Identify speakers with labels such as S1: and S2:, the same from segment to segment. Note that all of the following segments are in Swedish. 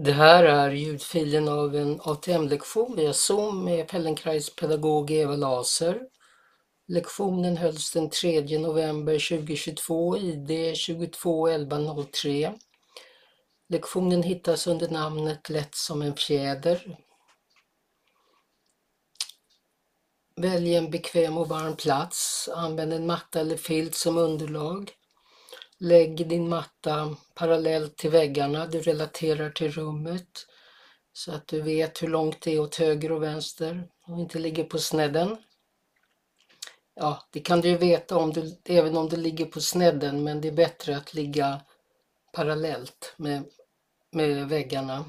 S1: Det här är ljudfilen av en ATM-lektion via Zoom med Feldenkrais pedagog Eva Laser. Lektionen hölls den 3 november 2022, ID 221103. Lektionen hittas under namnet Lätt som en fjäder. Välj en bekväm och varm plats. Använd en matta eller filt som underlag. Lägg din matta parallellt till väggarna du relaterar till rummet så att du vet hur långt det är åt höger och vänster och inte ligger på snedden. Ja, det kan du ju veta om du, även om du ligger på snedden men det är bättre att ligga parallellt med, med väggarna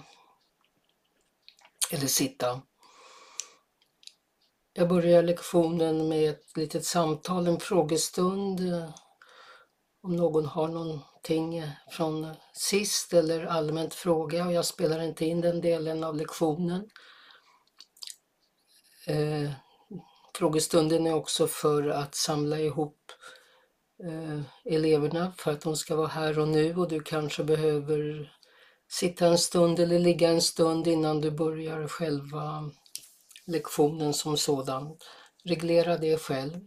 S1: eller sitta. Jag börjar lektionen med ett litet samtal, en frågestund om någon har någonting från sist eller allmänt fråga och jag spelar inte in den delen av lektionen. Eh, frågestunden är också för att samla ihop eh, eleverna för att de ska vara här och nu och du kanske behöver sitta en stund eller ligga en stund innan du börjar själva lektionen som sådan. Reglera det själv.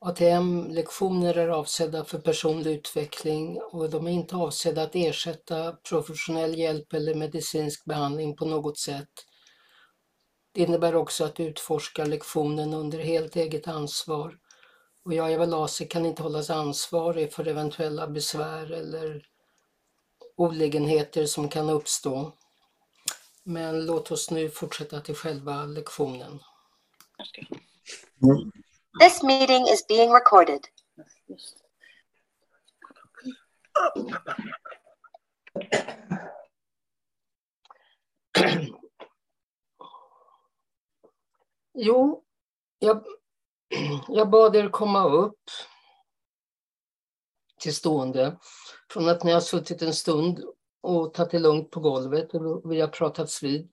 S1: ATM-lektioner är avsedda för personlig utveckling och de är inte avsedda att ersätta professionell hjälp eller medicinsk behandling på något sätt. Det innebär också att du utforskar lektionen under helt eget ansvar och jag, Eva Laser, kan inte hållas ansvarig för eventuella besvär eller olägenheter som kan uppstå. Men låt oss nu fortsätta till själva lektionen.
S2: Mm. This meeting is being recorded.
S1: Jo, jag, jag bad er komma upp till stående från att ni har suttit en stund och tagit det lugnt på golvet och vi har pratats vid.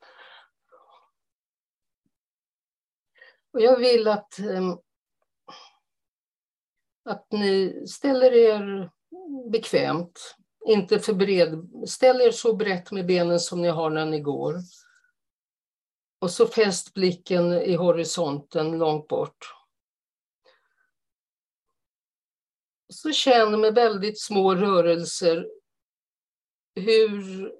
S1: Och jag vill att eh, att ni ställer er bekvämt, inte för bred. Ställ er så brett med benen som ni har när ni går. Och så fäst blicken i horisonten långt bort. Så känn med väldigt små rörelser hur,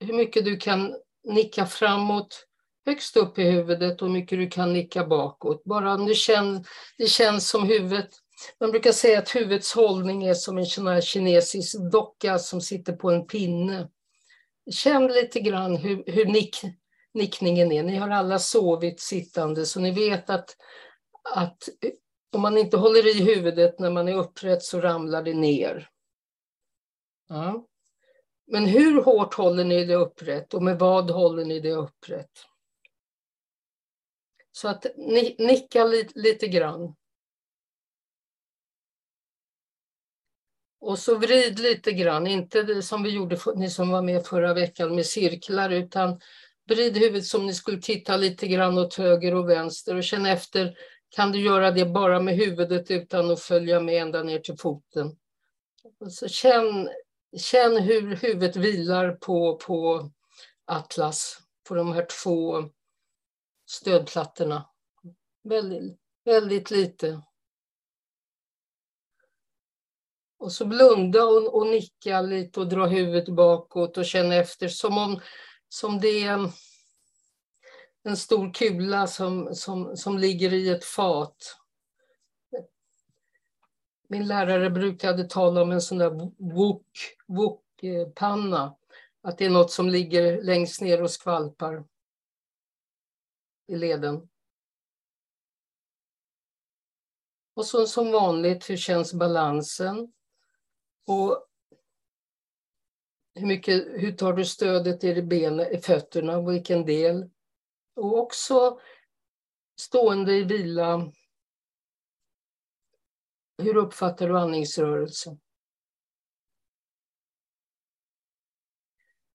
S1: hur mycket du kan nicka framåt högst upp i huvudet och hur mycket du kan nicka bakåt. Bara om du känner, det känns som huvudet man brukar säga att huvudets hållning är som en sån här kinesisk docka som sitter på en pinne. Känn lite grann hur, hur nick, nickningen är. Ni har alla sovit sittande så ni vet att, att om man inte håller i huvudet när man är upprätt så ramlar det ner. Ja. Men hur hårt håller ni det upprätt och med vad håller ni det upprätt? Så att ni, nicka li, lite grann. Och så vrid lite grann, inte som vi gjorde, ni som var med förra veckan med cirklar, utan vrid huvudet som ni skulle titta lite grann åt höger och vänster och känn efter, kan du göra det bara med huvudet utan att följa med ända ner till foten? Så känn, känn hur huvudet vilar på, på Atlas, på de här två stödplattorna. Väldigt, väldigt lite. Och så blunda och, och nicka lite och dra huvudet bakåt och känna efter som om som det är en stor kula som, som, som ligger i ett fat. Min lärare brukade tala om en sån där wok, wok-panna. Att det är något som ligger längst ner och skvalpar i leden. Och så som vanligt, hur känns balansen? Och hur, mycket, hur tar du stödet i benen, i fötterna, vilken del? Och också stående i vila. Hur uppfattar du andningsrörelsen?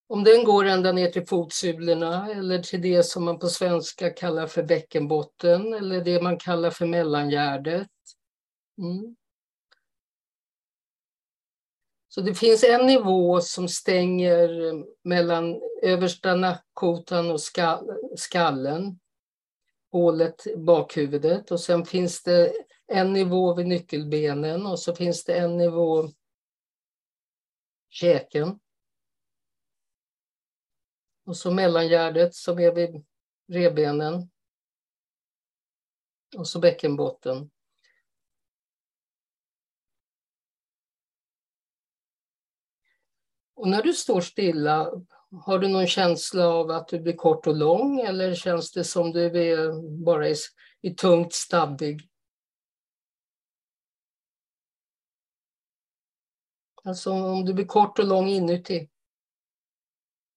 S1: Om den går ända ner till fotsulorna eller till det som man på svenska kallar för bäckenbotten eller det man kallar för mellangärdet. Mm. Så det finns en nivå som stänger mellan översta nackkotan och skallen, hålet i bakhuvudet. Och sen finns det en nivå vid nyckelbenen och så finns det en nivå käken. Och så mellangärdet som är vid revbenen. Och så bäckenbotten. Och när du står stilla, har du någon känsla av att du blir kort och lång eller känns det som du är bara är, är tungt stabbig? Alltså om du blir kort och lång inuti.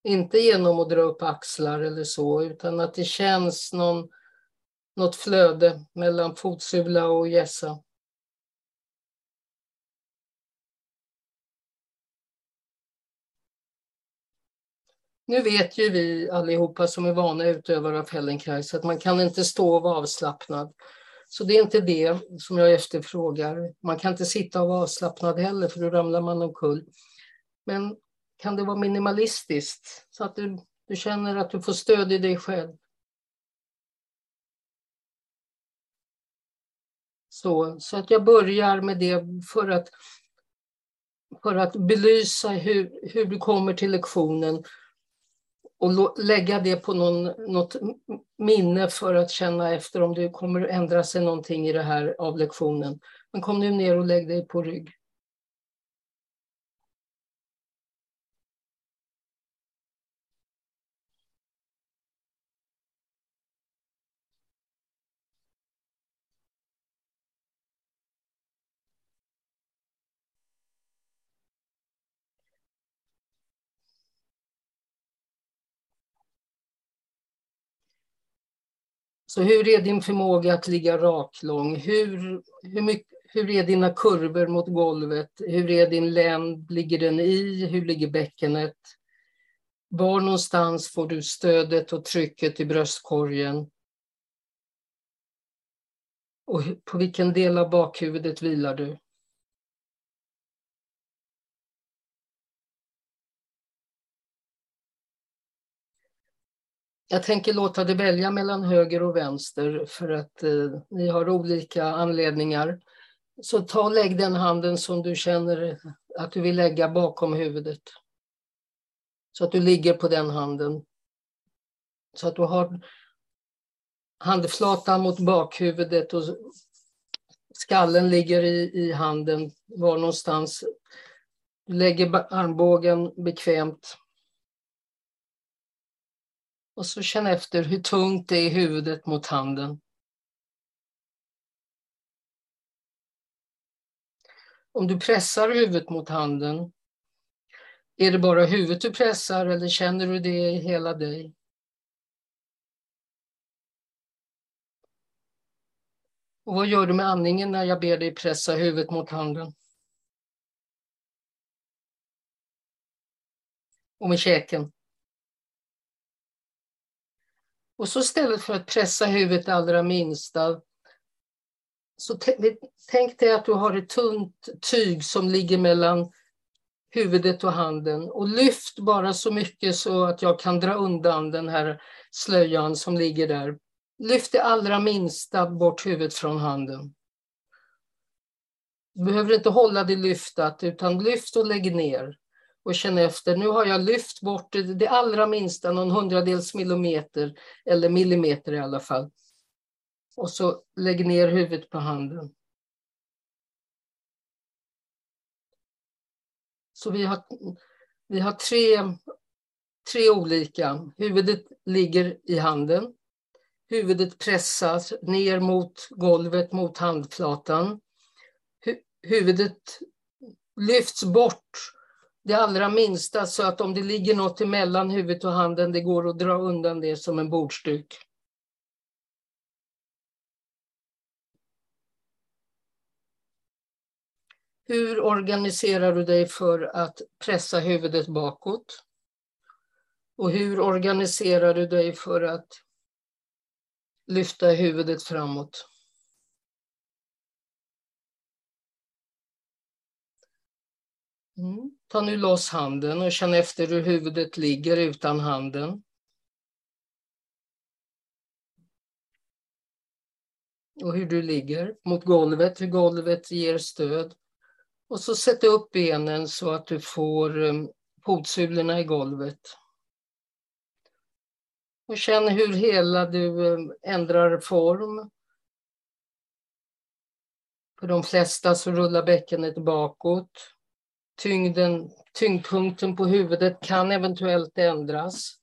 S1: Inte genom att dra upp axlar eller så, utan att det känns någon, något flöde mellan fotsula och hjässa. Nu vet ju vi allihopa som är vana utövare av Feldenkrais att man kan inte stå och vara avslappnad. Så det är inte det som jag efterfrågar. Man kan inte sitta och vara avslappnad heller för då ramlar man omkull. Men kan det vara minimalistiskt så att du, du känner att du får stöd i dig själv? Så, så att jag börjar med det för att, för att belysa hur, hur du kommer till lektionen och lägga det på någon, något minne för att känna efter om det kommer att ändra sig någonting i det här av lektionen. Men kom nu ner och lägg dig på rygg. Så hur är din förmåga att ligga raklång? Hur, hur, mycket, hur är dina kurvor mot golvet? Hur är din länd? Ligger den i? Hur ligger bäckenet? Var någonstans får du stödet och trycket i bröstkorgen? Och på vilken del av bakhuvudet vilar du? Jag tänker låta dig välja mellan höger och vänster för att eh, ni har olika anledningar. Så ta och lägg den handen som du känner att du vill lägga bakom huvudet. Så att du ligger på den handen. Så att du har handflatan mot bakhuvudet och skallen ligger i, i handen var någonstans. Du lägger armbågen bekvämt och så känn efter hur tungt det är i huvudet mot handen. Om du pressar huvudet mot handen, är det bara huvudet du pressar eller känner du det i hela dig? Och vad gör du med andningen när jag ber dig pressa huvudet mot handen? Och med käken? Och så istället för att pressa huvudet allra minsta, så tänk dig att du har ett tunt tyg som ligger mellan huvudet och handen och lyft bara så mycket så att jag kan dra undan den här slöjan som ligger där. Lyft det allra minsta bort huvudet från handen. Du behöver inte hålla det lyftat utan lyft och lägg ner och känna efter. Nu har jag lyft bort det, allra minsta, någon hundradels millimeter eller millimeter i alla fall. Och så lägg ner huvudet på handen. Så vi har, vi har tre, tre olika. Huvudet ligger i handen. Huvudet pressas ner mot golvet, mot handflatan. Huvudet lyfts bort det allra minsta så att om det ligger något emellan huvudet och handen, det går att dra undan det som en bordsduk. Hur organiserar du dig för att pressa huvudet bakåt? Och hur organiserar du dig för att lyfta huvudet framåt? Mm. Ta nu loss handen och känn efter hur huvudet ligger utan handen. Och hur du ligger mot golvet, hur golvet ger stöd. Och så sätt upp benen så att du får ehm, fotsulorna i golvet. Och känn hur hela du ehm, ändrar form. För de flesta så rullar bäckenet bakåt. Tyngden, tyngdpunkten på huvudet kan eventuellt ändras.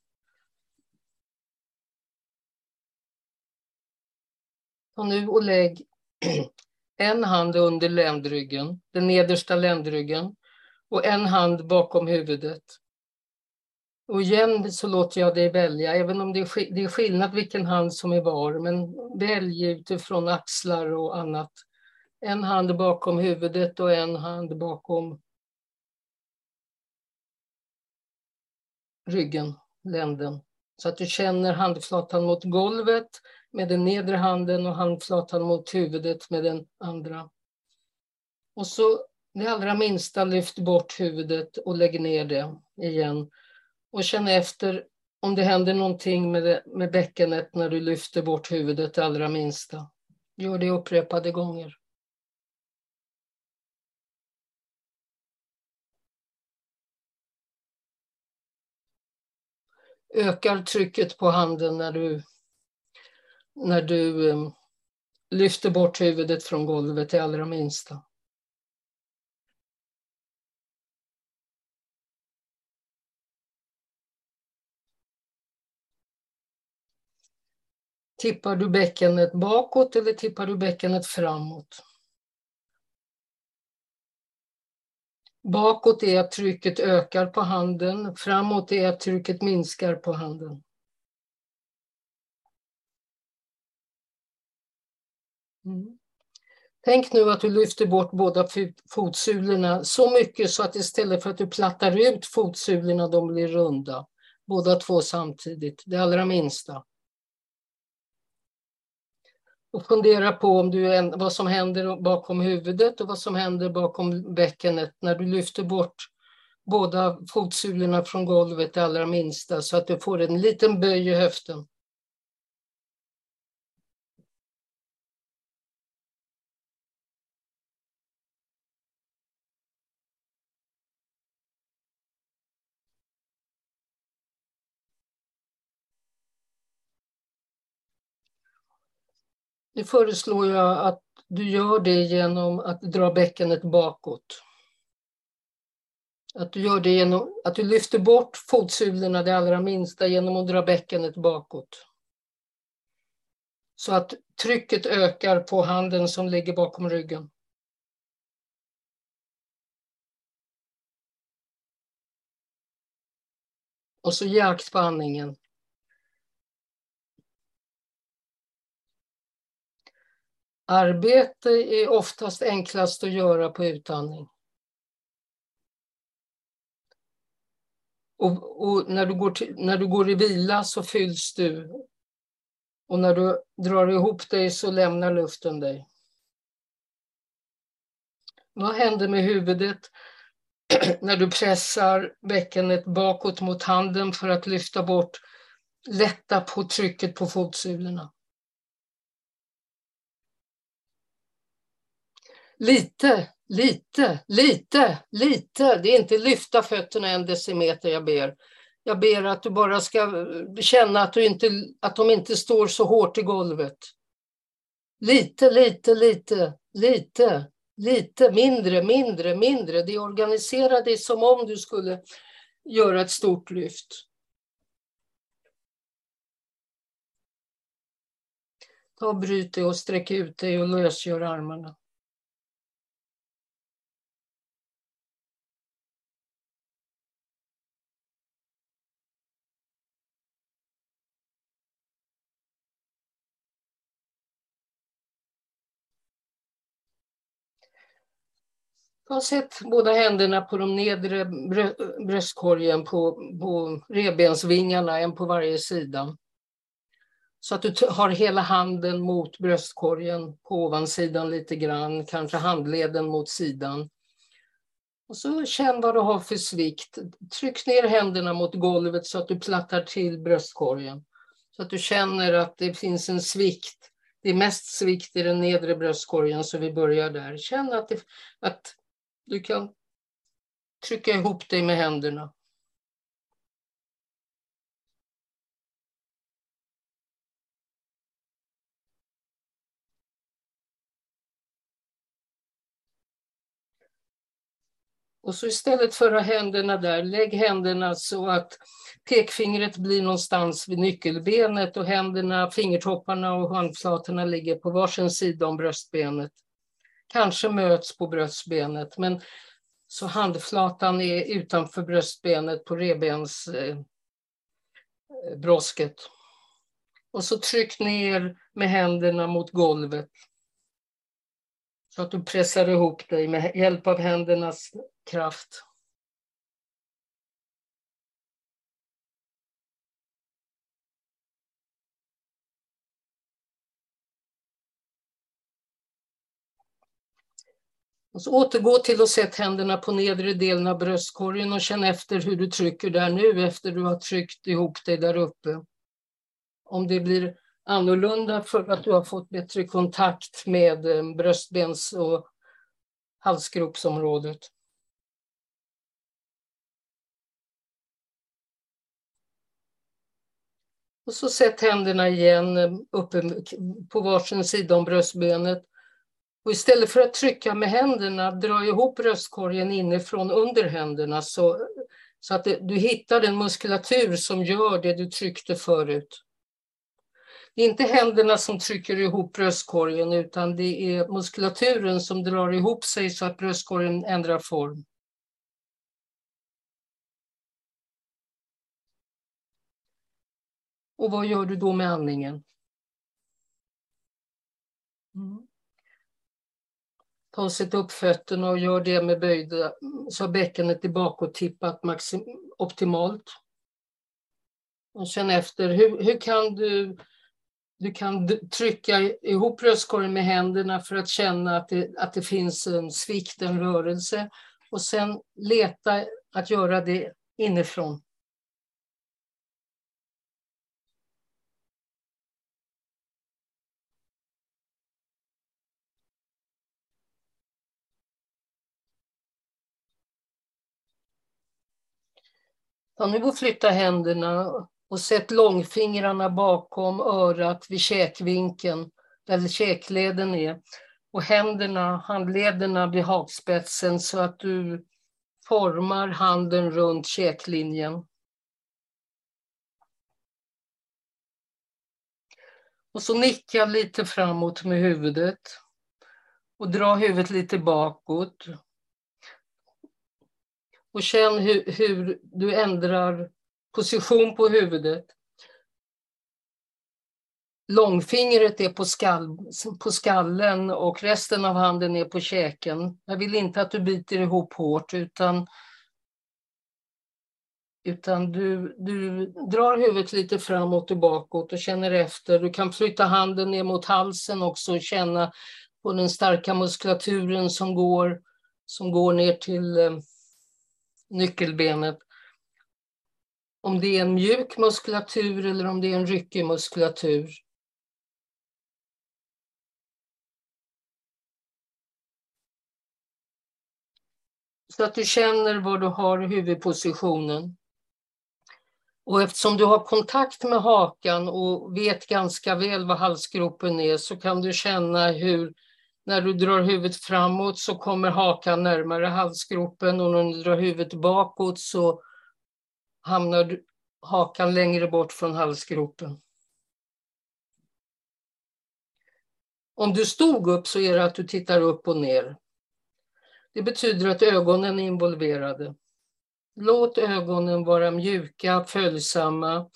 S1: Och nu och lägg en hand under ländryggen, den nedersta ländryggen och en hand bakom huvudet. Och igen så låter jag dig välja, även om det är, det är skillnad vilken hand som är var, men välj utifrån axlar och annat. En hand bakom huvudet och en hand bakom ryggen, länden. Så att du känner handflatan mot golvet med den nedre handen och handflatan mot huvudet med den andra. Och så det allra minsta, lyft bort huvudet och lägg ner det igen. Och känn efter om det händer någonting med, det, med bäckenet när du lyfter bort huvudet det allra minsta. Gör det upprepade gånger. Ökar trycket på handen när du när du um, lyfter bort huvudet från golvet det allra minsta. Tippar du bäckenet bakåt eller tippar du bäckenet framåt? Bakåt är att trycket ökar på handen, framåt är att trycket minskar på handen. Mm. Tänk nu att du lyfter bort båda fotsulorna så mycket så att istället för att du plattar ut fotsulorna, de blir runda. Båda två samtidigt, det allra minsta. Och fundera på om du, vad som händer bakom huvudet och vad som händer bakom bäckenet när du lyfter bort båda fotsulorna från golvet, det allra minsta, så att du får en liten böj i höften. Nu föreslår jag att du gör det genom att dra bäckenet bakåt. Att du gör det genom att du lyfter bort fotsulorna det allra minsta genom att dra bäckenet bakåt. Så att trycket ökar på handen som ligger bakom ryggen. Och så jakt på andningen. Arbete är oftast enklast att göra på utandning. Och, och, när, du går till, när du går i vila så fylls du. Och när du drar ihop dig så lämnar luften dig. Vad händer med huvudet när du pressar bäckenet bakåt mot handen för att lyfta bort, lätta på trycket på fotsulorna? Lite, lite, lite, lite. Det är inte lyfta fötterna en decimeter jag ber. Jag ber att du bara ska eh, känna att, du inte, att de inte står så hårt i golvet. Lite, lite, lite, lite, lite, mindre, mindre, mindre. Det organiserar dig som om du skulle göra ett stort lyft. Ta och bryt dig och sträck ut dig och lösgör armarna. Jag har sett båda händerna på de nedre bröstkorgen på, på revbensvingarna, en på varje sida. Så att du har hela handen mot bröstkorgen på ovansidan lite grann, kanske handleden mot sidan. Och så känn vad du har för svikt. Tryck ner händerna mot golvet så att du plattar till bröstkorgen. Så att du känner att det finns en svikt. Det är mest svikt i den nedre bröstkorgen så vi börjar där. Känn att, det, att du kan trycka ihop dig med händerna. Och så istället för att ha händerna där, lägg händerna så att pekfingret blir någonstans vid nyckelbenet och händerna, fingertopparna och handflatorna ligger på varsin sida om bröstbenet. Kanske möts på bröstbenet, men så handflatan är utanför bröstbenet på revbensbrosket. Eh, och så tryck ner med händerna mot golvet. Så att du pressar ihop dig med hjälp av händernas kraft. Och så återgå till att sätta händerna på nedre delen av bröstkorgen och känn efter hur du trycker där nu efter du har tryckt ihop dig där uppe. Om det blir annorlunda för att du har fått bättre kontakt med eh, bröstbens och halsgropsområdet. Och så sätt händerna igen eh, uppe på varsin sida om bröstbenet. Och istället för att trycka med händerna, dra ihop bröstkorgen inifrån under händerna så, så att det, du hittar den muskulatur som gör det du tryckte förut. Det är inte händerna som trycker ihop bröstkorgen utan det är muskulaturen som drar ihop sig så att bröstkorgen ändrar form. Och vad gör du då med andningen? Mm. Ta och sätt upp fötterna och gör det med böjda, så bäckenet är bakåttippat optimalt. Och känn efter, hur, hur kan du du kan trycka ihop bröstkorgen med händerna för att känna att det, att det finns en svikt, en rörelse. Och sen leta att göra det inifrån. Ta nu och flytta händerna och sätt långfingrarna bakom örat vid käkvinkeln, där käkleden är. Och händerna, handlederna vid hakspetsen så att du formar handen runt käklinjen. Och så nicka lite framåt med huvudet. Och dra huvudet lite bakåt. Och känn hur, hur du ändrar position på huvudet. Långfingret är på, skall, på skallen och resten av handen är på käken. Jag vill inte att du biter ihop hårt utan, utan du, du drar huvudet lite framåt och bakåt och känner efter. Du kan flytta handen ner mot halsen också och känna på den starka muskulaturen som går, som går ner till eh, nyckelbenet om det är en mjuk muskulatur eller om det är en ryckig muskulatur. Så att du känner var du har huvudpositionen. Och eftersom du har kontakt med hakan och vet ganska väl vad halsgropen är så kan du känna hur när du drar huvudet framåt så kommer hakan närmare halsgropen och när du drar huvudet bakåt så hamnar hakan längre bort från halsgropen. Om du stod upp så är det att du tittar upp och ner. Det betyder att ögonen är involverade. Låt ögonen vara mjuka, följsamma.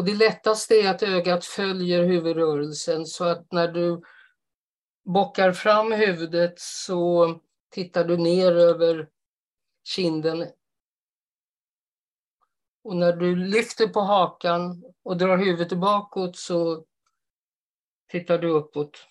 S1: Och det lättaste är att ögat följer huvudrörelsen så att när du bockar fram huvudet så tittar du ner över kinden. Och när du lyfter på hakan och drar huvudet bakåt så tittar du uppåt.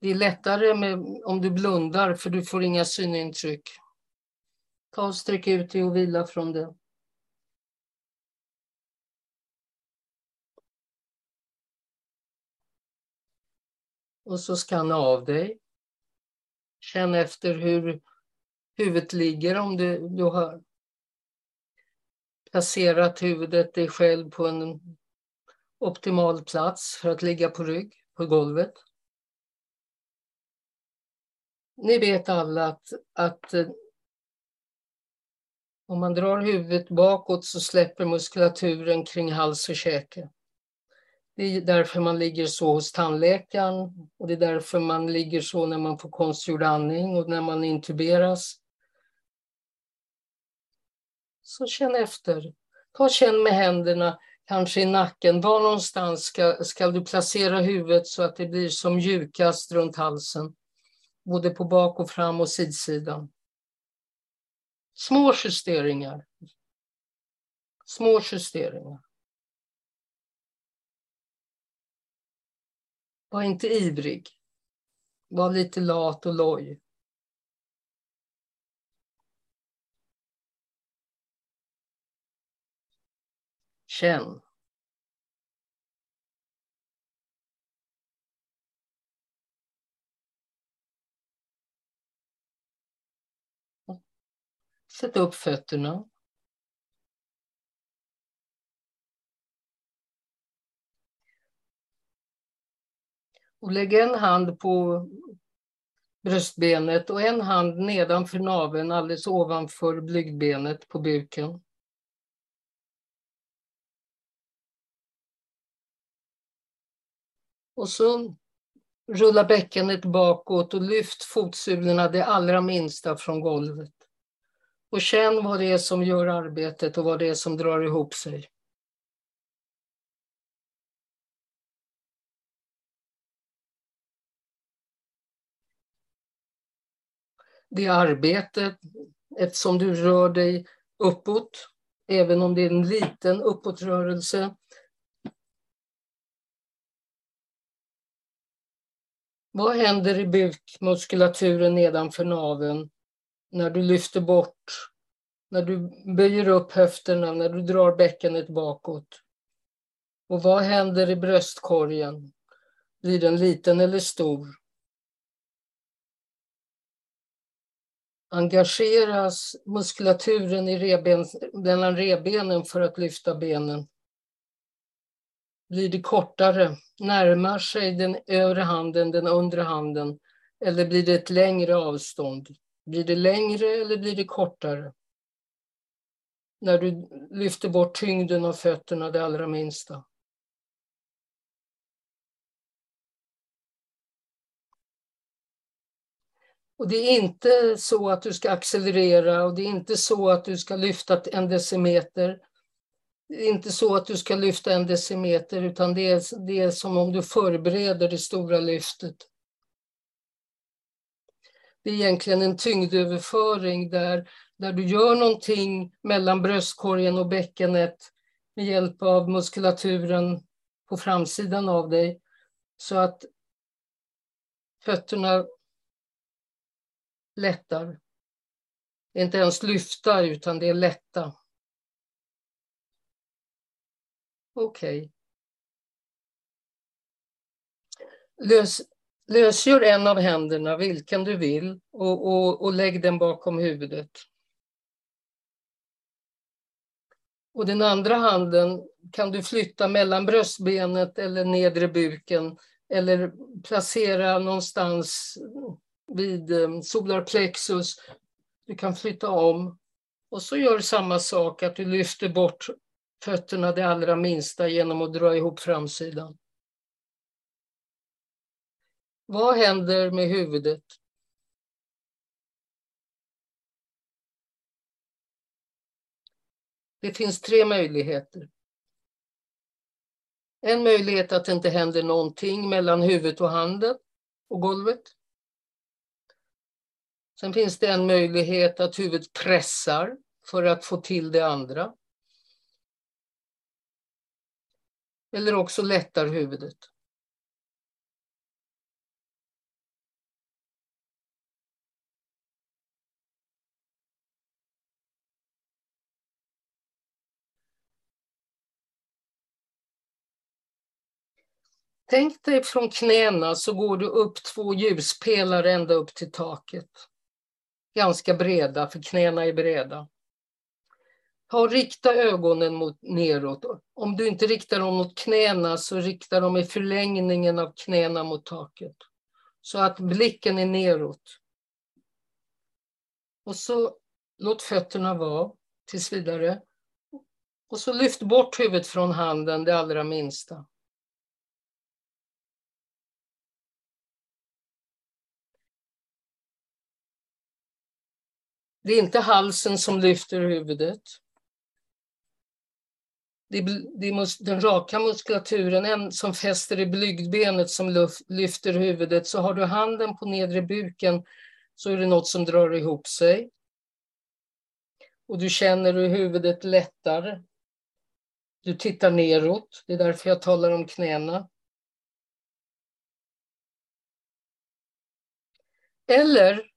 S1: Det är lättare med, om du blundar för du får inga synintryck. Ta och sträck ut dig och vila från det. Och så skanna av dig. Känn efter hur huvudet ligger om du, du har placerat huvudet dig själv på en optimal plats för att ligga på rygg på golvet. Ni vet alla att, att eh, om man drar huvudet bakåt så släpper muskulaturen kring hals och käke. Det är därför man ligger så hos tandläkaren och det är därför man ligger så när man får konstgjord andning och när man intuberas. Så känn efter. Ta känn med händerna, kanske i nacken. Var någonstans ska, ska du placera huvudet så att det blir som mjukast runt halsen? Både på bak och fram och sidsidan. Små justeringar. Små justeringar. Var inte ivrig. Var lite lat och loj. Känn. Sätt upp fötterna. Och lägg en hand på bröstbenet och en hand nedanför naveln, alldeles ovanför blygdbenet på buken. Och så rulla bäckenet bakåt och lyft fotsulorna det allra minsta från golvet. Och känn vad det är som gör arbetet och vad det är som drar ihop sig. Det arbetet, eftersom du rör dig uppåt, även om det är en liten uppåtrörelse, Vad händer i bukmuskulaturen nedanför naveln när du lyfter bort, när du böjer upp höfterna, när du drar bäckenet bakåt? Och vad händer i bröstkorgen? Blir den liten eller stor? Engageras muskulaturen i reben, mellan rebenen för att lyfta benen? Blir det kortare? Närmar sig den övre handen den undre handen? Eller blir det ett längre avstånd? Blir det längre eller blir det kortare? När du lyfter bort tyngden av fötterna det allra minsta. Och det är inte så att du ska accelerera och det är inte så att du ska lyfta en decimeter det är inte så att du ska lyfta en decimeter utan det är, det är som om du förbereder det stora lyftet. Det är egentligen en tyngdöverföring där, där du gör någonting mellan bröstkorgen och bäckenet med hjälp av muskulaturen på framsidan av dig så att fötterna lättar. Det är inte ens lyfta utan det är lätta. Okej. Okay. Lös, lösgör en av händerna, vilken du vill, och, och, och lägg den bakom huvudet. Och den andra handen kan du flytta mellan bröstbenet eller nedre buken eller placera någonstans vid eh, solarplexus. Du kan flytta om. Och så gör samma sak, att du lyfter bort fötterna det allra minsta genom att dra ihop framsidan. Vad händer med huvudet? Det finns tre möjligheter. En möjlighet att det inte händer någonting mellan huvudet och handen och golvet. Sen finns det en möjlighet att huvudet pressar för att få till det andra. Eller också lättar huvudet. Tänk dig från knäna så går du upp två ljuspelare ända upp till taket. Ganska breda, för knäna är breda. Ha, rikta ögonen mot neråt. Om du inte riktar dem mot knäna så rikta dem i förlängningen av knäna mot taket. Så att blicken är neråt. Och så låt fötterna vara tills vidare. Och så lyft bort huvudet från handen, det allra minsta. Det är inte halsen som lyfter huvudet. Det är, det är den raka muskulaturen en som fäster i blygdbenet som lyfter huvudet. Så har du handen på nedre buken så är det något som drar ihop sig. Och du känner hur huvudet lättar. Du tittar neråt, det är därför jag talar om knäna. Eller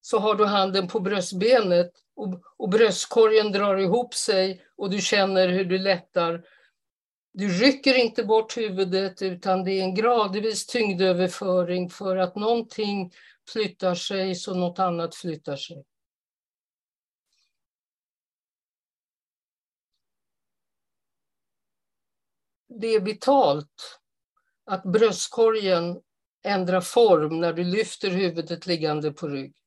S1: så har du handen på bröstbenet och, och bröstkorgen drar ihop sig och du känner hur du lättar. Du rycker inte bort huvudet utan det är en gradvis tyngdöverföring för att någonting flyttar sig så något annat flyttar sig. Det är vitalt att bröstkorgen ändrar form när du lyfter huvudet liggande på rygg.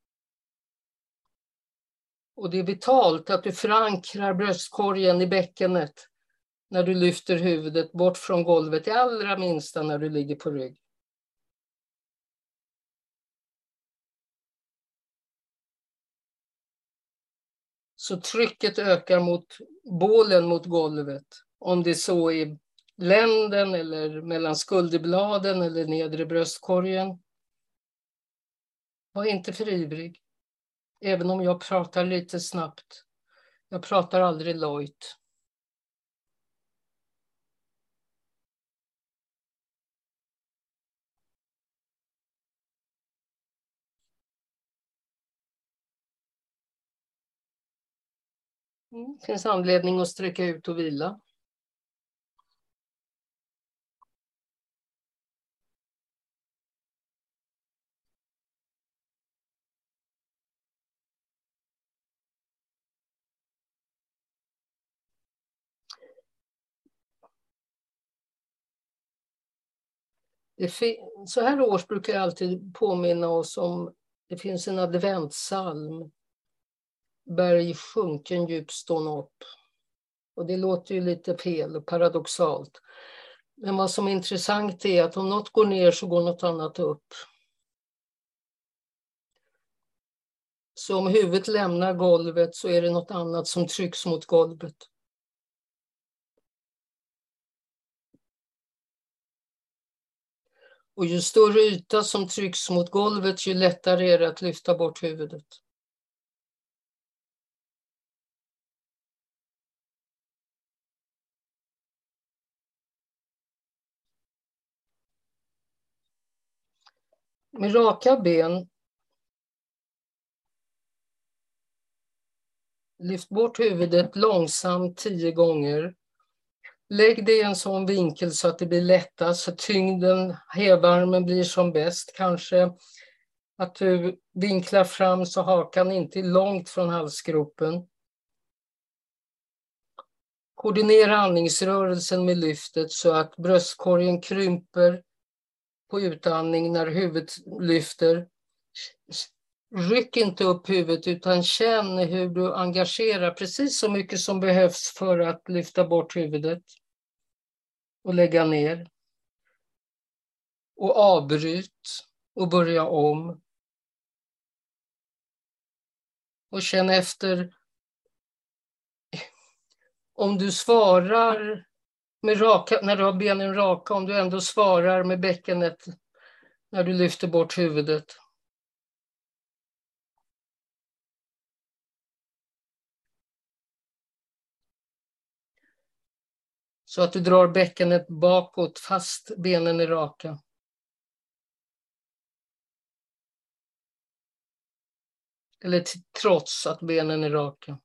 S1: Och det är vitalt att du förankrar bröstkorgen i bäckenet när du lyfter huvudet bort från golvet, det allra minsta när du ligger på rygg. Så trycket ökar mot bålen mot golvet. Om det så är länden eller mellan skulderbladen eller nedre bröstkorgen. Var inte för ivrig. Även om jag pratar lite snabbt. Jag pratar aldrig lojt. Det finns anledning att sträcka ut och vila. Så här års brukar jag alltid påminna oss om, det finns en adventsalm Berg sjunken djup stån upp. Och det låter ju lite fel och paradoxalt. Men vad som är intressant är att om något går ner så går något annat upp. Så om huvudet lämnar golvet så är det något annat som trycks mot golvet. Och ju större yta som trycks mot golvet, ju lättare är det att lyfta bort huvudet. Med raka ben Lyft bort huvudet långsamt tio gånger Lägg det i en sån vinkel så att det blir lättast, så tyngden, hävarmen blir som bäst. Kanske att du vinklar fram så hakan inte är långt från halsgropen. Koordinera andningsrörelsen med lyftet så att bröstkorgen krymper på utandning när huvudet lyfter. Ryck inte upp huvudet utan känn hur du engagerar precis så mycket som behövs för att lyfta bort huvudet och lägga ner. Och avbryt och börja om. Och känn efter om du svarar med raka, när du har benen raka, om du ändå svarar med bäckenet när du lyfter bort huvudet. Så att du drar bäckenet bakåt fast benen är raka. Eller trots att benen är raka.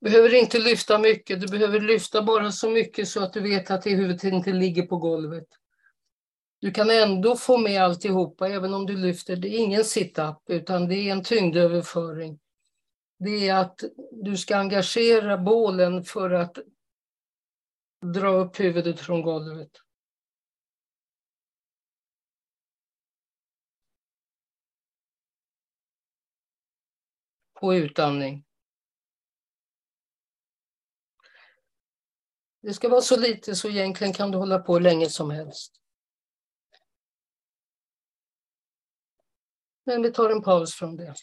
S1: behöver inte lyfta mycket, du behöver lyfta bara så mycket så att du vet att det huvudet inte ligger på golvet. Du kan ändå få med alltihopa även om du lyfter. Det är ingen sit-up utan det är en tyngdöverföring. Det är att du ska engagera bålen för att dra upp huvudet från golvet. På utandning. Det ska vara så lite så egentligen kan du hålla på hur länge som helst. Men vi tar en paus från det.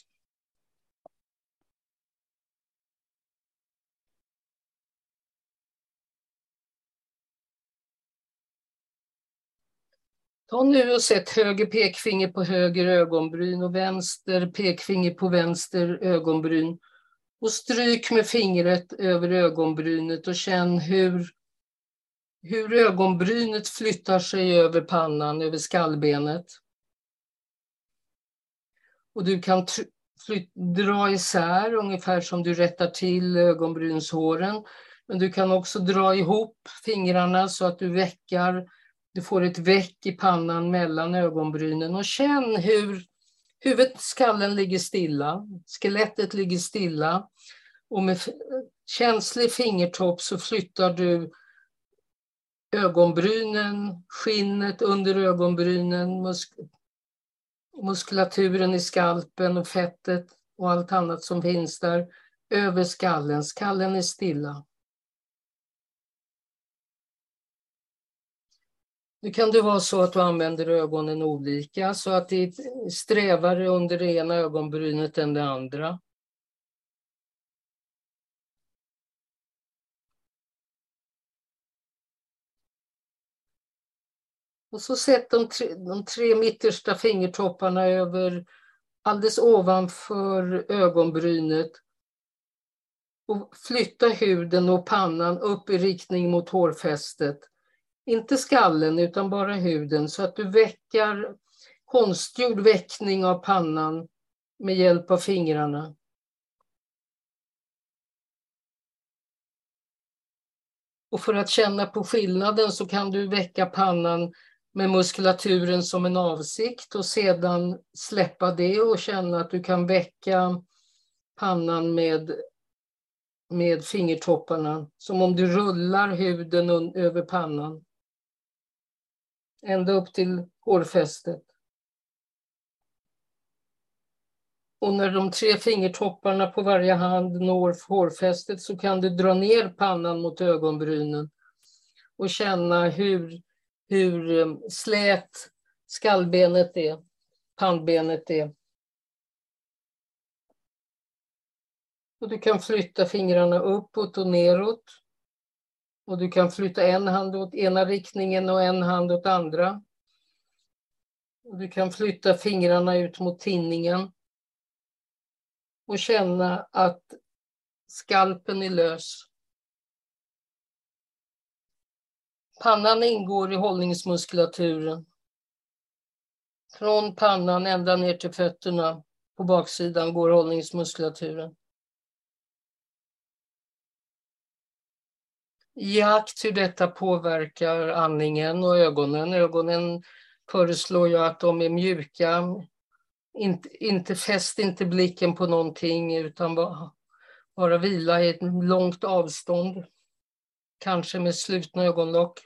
S1: Ta nu och sätt höger pekfinger på höger ögonbryn och vänster pekfinger på vänster ögonbryn. Och stryk med fingret över ögonbrynet och känn hur, hur ögonbrynet flyttar sig över pannan, över skallbenet. Och du kan dra isär ungefär som du rättar till ögonbrynshåren. Men du kan också dra ihop fingrarna så att du väckar, du får ett väck i pannan mellan ögonbrynen och känn hur huvudet, skallen ligger stilla, skelettet ligger stilla och med känslig fingertopp så flyttar du ögonbrynen, skinnet under ögonbrynen, muskulaturen i skalpen och fettet och allt annat som finns där över skallen. Skallen är stilla. Nu kan det vara så att du använder ögonen olika så att det är strävare under det ena ögonbrynet än det andra. Och så sätt de tre, de tre mittersta fingertopparna över alldeles ovanför ögonbrynet. Och flytta huden och pannan upp i riktning mot hårfästet. Inte skallen utan bara huden så att du väckar konstgjord väckning av pannan med hjälp av fingrarna. Och för att känna på skillnaden så kan du väcka pannan med muskulaturen som en avsikt och sedan släppa det och känna att du kan väcka pannan med, med fingertopparna. Som om du rullar huden över pannan. Ända upp till hårfästet. Och när de tre fingertopparna på varje hand når hårfästet så kan du dra ner pannan mot ögonbrynen och känna hur hur um, slät skallbenet är, pannbenet är. Och du kan flytta fingrarna uppåt och neråt. Och du kan flytta en hand åt ena riktningen och en hand åt andra. Och du kan flytta fingrarna ut mot tinningen. Och känna att skalpen är lös. Pannan ingår i hållningsmuskulaturen. Från pannan ända ner till fötterna på baksidan går hållningsmuskulaturen. I akt hur detta påverkar andningen och ögonen. Ögonen föreslår jag att de är mjuka. Inte, inte fäst inte blicken på någonting utan bara, bara vila i ett långt avstånd kanske med slutna ögonlock.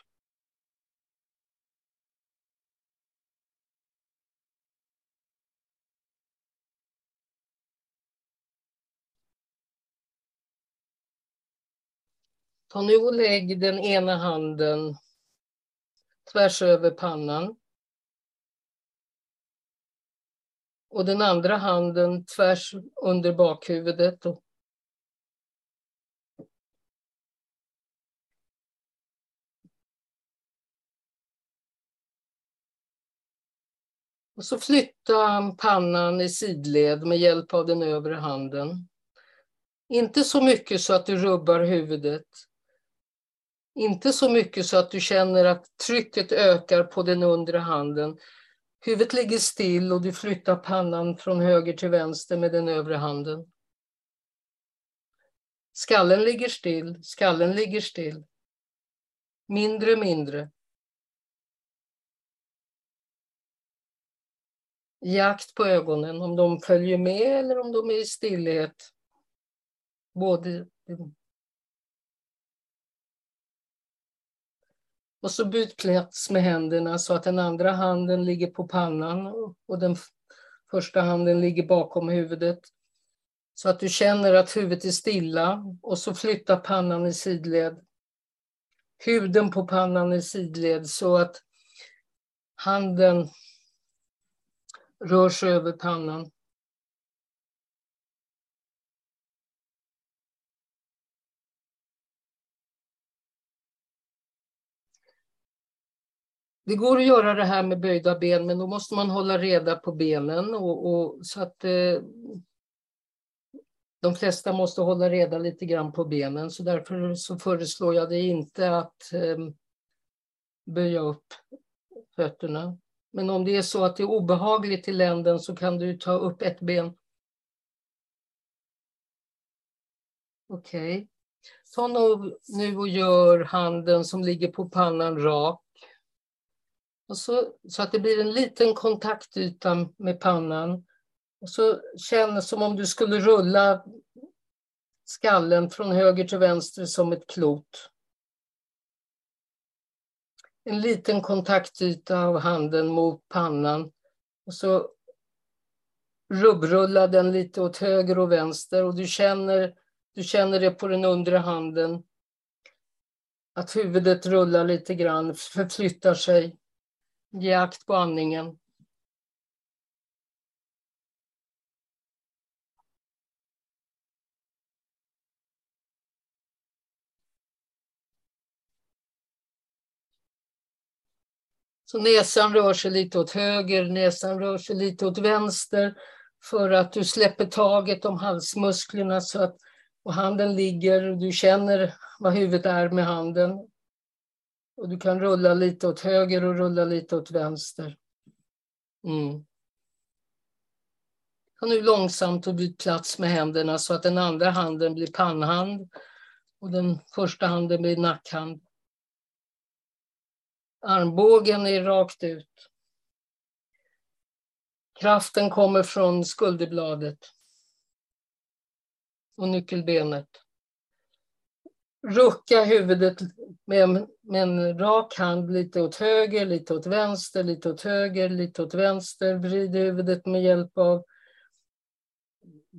S1: Ta nu och lägg den ena handen tvärs över pannan. Och den andra handen tvärs under bakhuvudet Och så flytta pannan i sidled med hjälp av den övre handen. Inte så mycket så att du rubbar huvudet. Inte så mycket så att du känner att trycket ökar på den undre handen. Huvudet ligger still och du flyttar pannan från höger till vänster med den övre handen. Skallen ligger still, skallen ligger still. Mindre, mindre. Jakt på ögonen, om de följer med eller om de är i stillhet. Både Och så byt plats med händerna så att den andra handen ligger på pannan och den första handen ligger bakom huvudet. Så att du känner att huvudet är stilla och så flytta pannan i sidled. Huden på pannan i sidled så att handen rör sig över pannan. Det går att göra det här med böjda ben, men då måste man hålla reda på benen och, och så att eh, de flesta måste hålla reda lite grann på benen, så därför så föreslår jag dig inte att eh, böja upp fötterna. Men om det är så att det är obehagligt i länden så kan du ta upp ett ben. Okej. Okay. Ta nu och gör handen som ligger på pannan rak. Och så, så att det blir en liten kontaktyta med pannan. Och så känn som om du skulle rulla skallen från höger till vänster som ett klot. En liten kontaktyta av handen mot pannan. Och så rubbrulla den lite åt höger och vänster och du känner, du känner det på den undre handen. Att huvudet rullar lite grann, förflyttar sig. Ge akt på andningen. Så näsan rör sig lite åt höger, näsan rör sig lite åt vänster för att du släpper taget om halsmusklerna så att och handen ligger och du känner vad huvudet är med handen. Och du kan rulla lite åt höger och rulla lite åt vänster. Mm. Och nu långsamt och byt plats med händerna så att den andra handen blir pannhand och den första handen blir nackhand. Armbågen är rakt ut. Kraften kommer från skulderbladet och nyckelbenet. Rucka huvudet med, med en rak hand lite åt höger, lite åt vänster, lite åt höger, lite åt vänster. Vrid huvudet med hjälp av...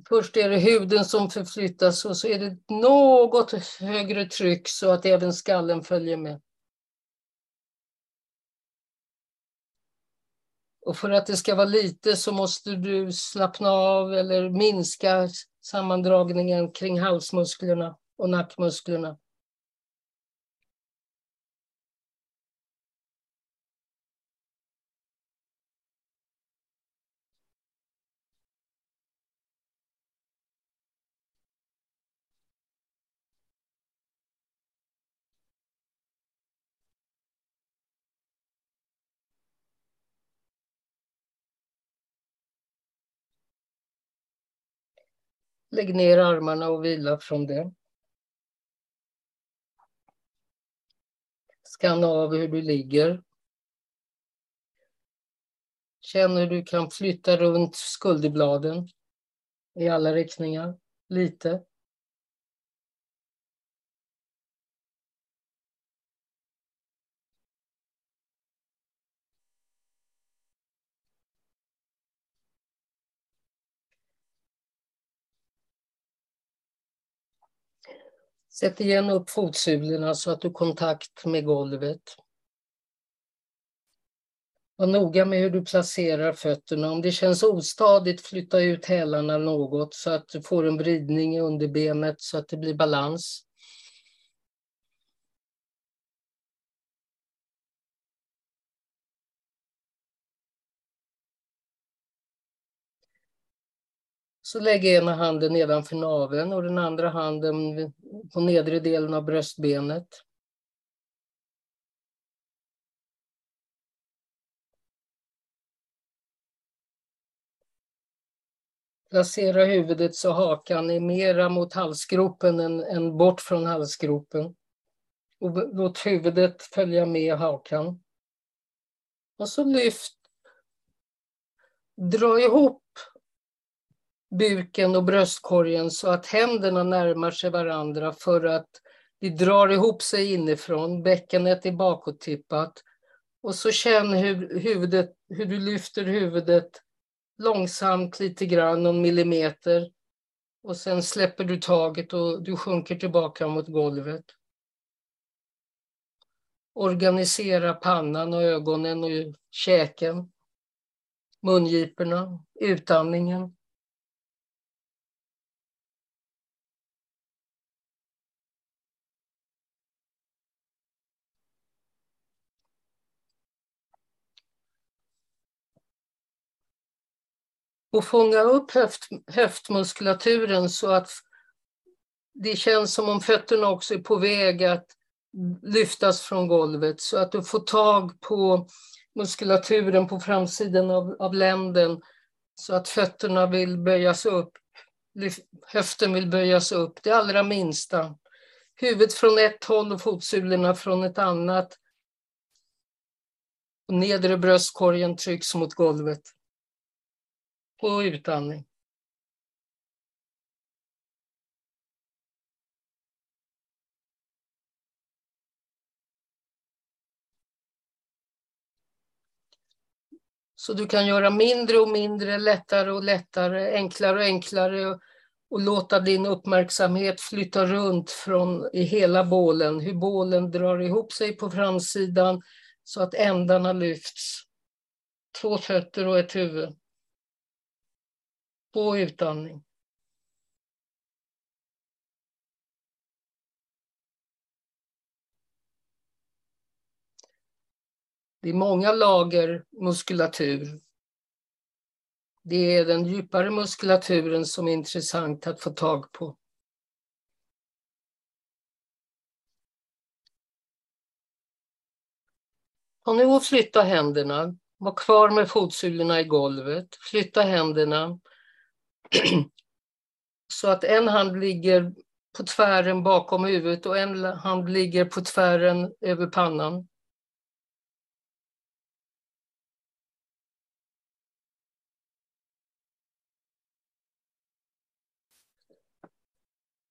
S1: Först är det huden som förflyttas och så är det något högre tryck så att även skallen följer med. Och för att det ska vara lite så måste du slappna av eller minska sammandragningen kring halsmusklerna och nackmusklerna. Lägg ner armarna och vila från det. Skanna av hur du ligger. Känn hur du kan flytta runt skulderbladen i alla riktningar, lite. Sätt igen upp fotsulorna så att du har kontakt med golvet. Var noga med hur du placerar fötterna. Om det känns ostadigt, flytta ut hälarna något så att du får en vridning i underbenet så att det blir balans. Så lägg ena handen nedanför naveln och den andra handen på nedre delen av bröstbenet. Placera huvudet så hakan är mera mot halsgropen än, än bort från halsgropen. Och låt huvudet följa med hakan. Och så lyft. Dra ihop buken och bröstkorgen så att händerna närmar sig varandra för att det drar ihop sig inifrån. Bäckenet är bakåttippat. Och så känn hur, huvudet, hur du lyfter huvudet långsamt lite grann, någon millimeter. Och sen släpper du taget och du sjunker tillbaka mot golvet. Organisera pannan och ögonen och käken. Mungiporna, utandningen. Och fånga upp höft, höftmuskulaturen så att det känns som om fötterna också är på väg att lyftas från golvet så att du får tag på muskulaturen på framsidan av, av länden så att fötterna vill böjas upp, höften vill böjas upp, det allra minsta. Huvudet från ett håll och fotsulorna från ett annat. Och nedre bröstkorgen trycks mot golvet på utandning. Så du kan göra mindre och mindre, lättare och lättare, enklare och enklare och, och låta din uppmärksamhet flytta runt från i hela bålen, hur bålen drar ihop sig på framsidan så att ändarna lyfts. Två fötter och ett huvud på utandning. Det är många lager muskulatur. Det är den djupare muskulaturen som är intressant att få tag på. Ta nu att flytta händerna. Var kvar med fotsulorna i golvet. Flytta händerna så att en hand ligger på tvären bakom huvudet och en hand ligger på tvären över pannan.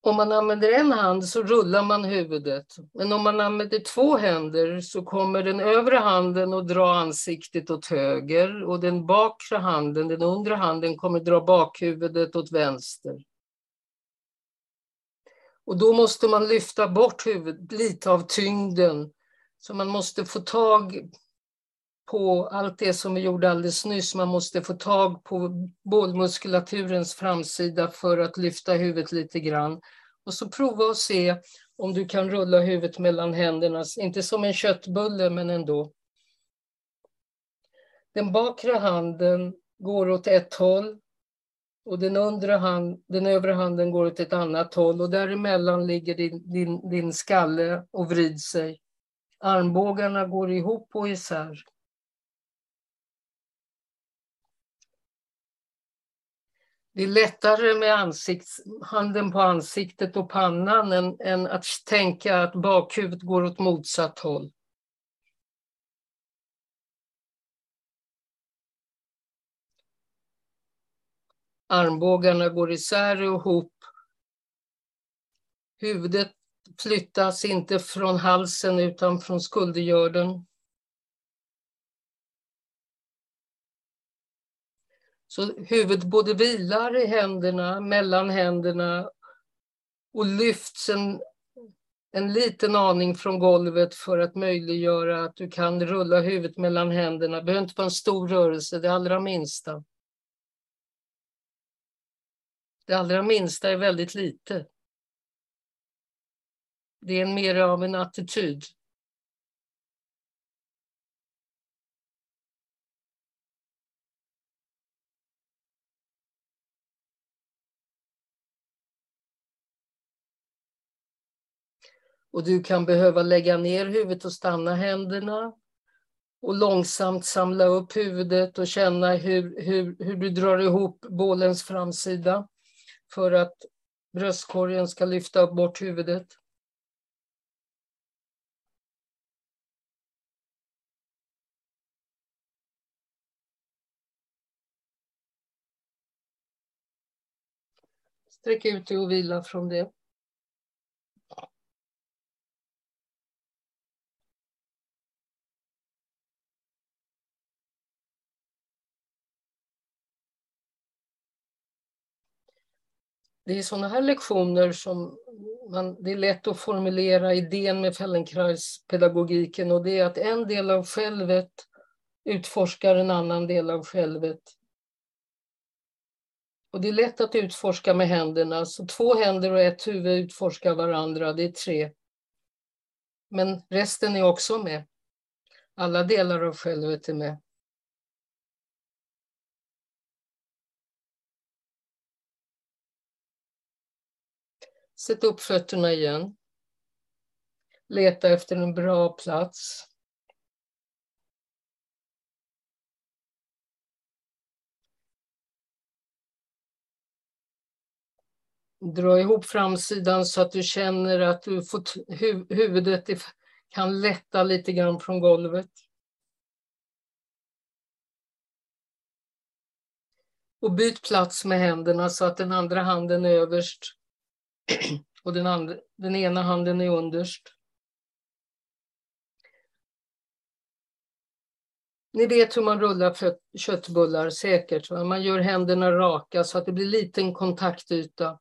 S1: Om man använder en hand så rullar man huvudet. Men om man använder två händer så kommer den övre handen att dra ansiktet åt höger och den bakre handen, den undre handen, kommer dra bakhuvudet åt vänster. Och då måste man lyfta bort huvudet, lite av tyngden. Så man måste få tag på allt det som vi gjorde alldeles nyss. Man måste få tag på bålmuskulaturens framsida för att lyfta huvudet lite grann. Och så prova och se om du kan rulla huvudet mellan händerna, inte som en köttbulle men ändå. Den bakre handen går åt ett håll och den, undre hand, den övre handen går åt ett annat håll och däremellan ligger din, din, din skalle och vrider sig. Armbågarna går ihop och isär. Det är lättare med ansikts, handen på ansiktet och pannan än, än att tänka att bakhuvudet går åt motsatt håll. Armbågarna går isär och ihop. Huvudet flyttas inte från halsen utan från skuldergörden. Så huvudet både vilar i händerna, mellan händerna och lyfts en, en liten aning från golvet för att möjliggöra att du kan rulla huvudet mellan händerna. Det behöver inte vara en stor rörelse, det allra minsta. Det allra minsta är väldigt lite. Det är mer av en attityd. Och du kan behöva lägga ner huvudet och stanna händerna. Och långsamt samla upp huvudet och känna hur, hur, hur du drar ihop bålens framsida för att bröstkorgen ska lyfta bort huvudet. Sträck ut dig och vila från det. Det är sådana här lektioner som man, det är lätt att formulera idén med Feldenkrais-pedagogiken och det är att en del av självet utforskar en annan del av självet. Och det är lätt att utforska med händerna, så två händer och ett huvud utforskar varandra, det är tre. Men resten är också med. Alla delar av självet är med. Sätt upp fötterna igen. Leta efter en bra plats. Dra ihop framsidan så att du känner att du fått hu huvudet kan lätta lite grann från golvet. Och byt plats med händerna så att den andra handen är överst och den, andra, den ena handen är underst. Ni vet hur man rullar köttbullar säkert. Va? Man gör händerna raka så att det blir liten kontaktyta.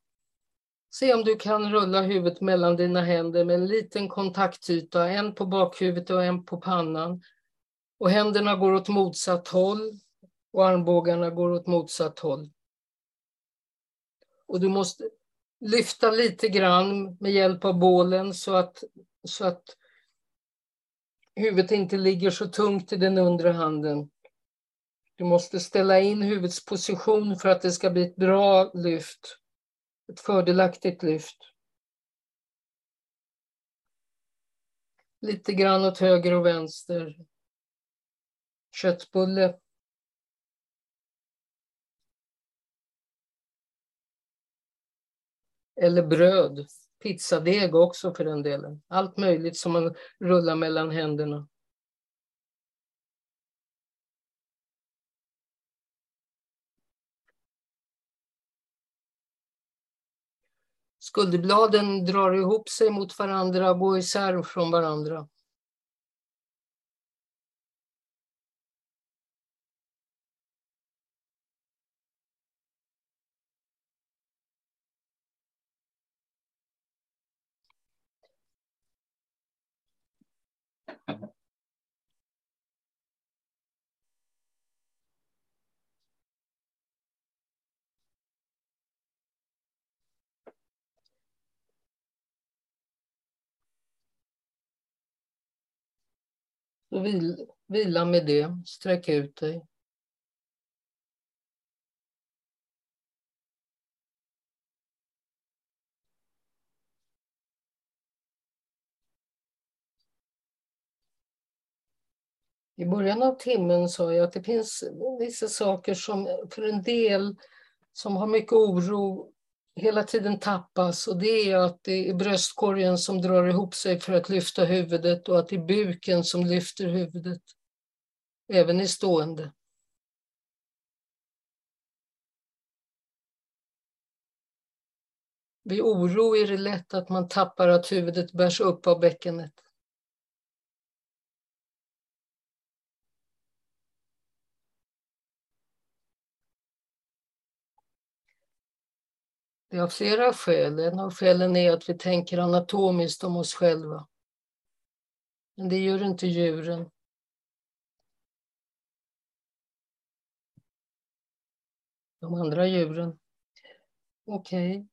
S1: Se om du kan rulla huvudet mellan dina händer med en liten kontaktyta, en på bakhuvudet och en på pannan. Och händerna går åt motsatt håll och armbågarna går åt motsatt håll. Och du måste lyfta lite grann med hjälp av bålen så att, så att huvudet inte ligger så tungt i den undre handen. Du måste ställa in huvudets position för att det ska bli ett bra lyft. Ett fördelaktigt lyft. Lite grann åt höger och vänster. Köttbulle. Eller bröd, pizzadeg också för den delen. Allt möjligt som man rullar mellan händerna. Skulderbladen drar ihop sig mot varandra och går isär från varandra. Så vil, vila med det, sträck ut dig. I början av timmen sa jag att det finns vissa saker som för en del som har mycket oro hela tiden tappas och det är att det är bröstkorgen som drar ihop sig för att lyfta huvudet och att det är buken som lyfter huvudet, även i stående. Vid oro är det lätt att man tappar att huvudet bärs upp av bäckenet. Det har flera skäl. En av skälen är att vi tänker anatomiskt om oss själva. Men det gör inte djuren. De andra djuren. Okej. Okay.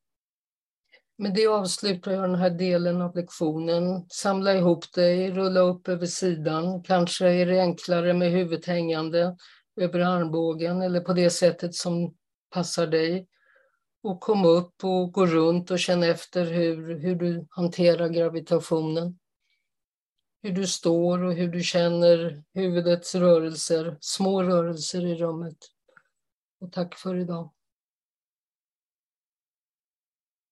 S1: Med det avslutar jag den här delen av lektionen. Samla ihop dig, rulla upp över sidan. Kanske är det enklare med huvudet hängande över armbågen eller på det sättet som passar dig och kom upp och gå runt och känna efter hur, hur du hanterar gravitationen. hur du står och hur du känner huvudets rörelser, små rörelser i rummet. Och tack för idag.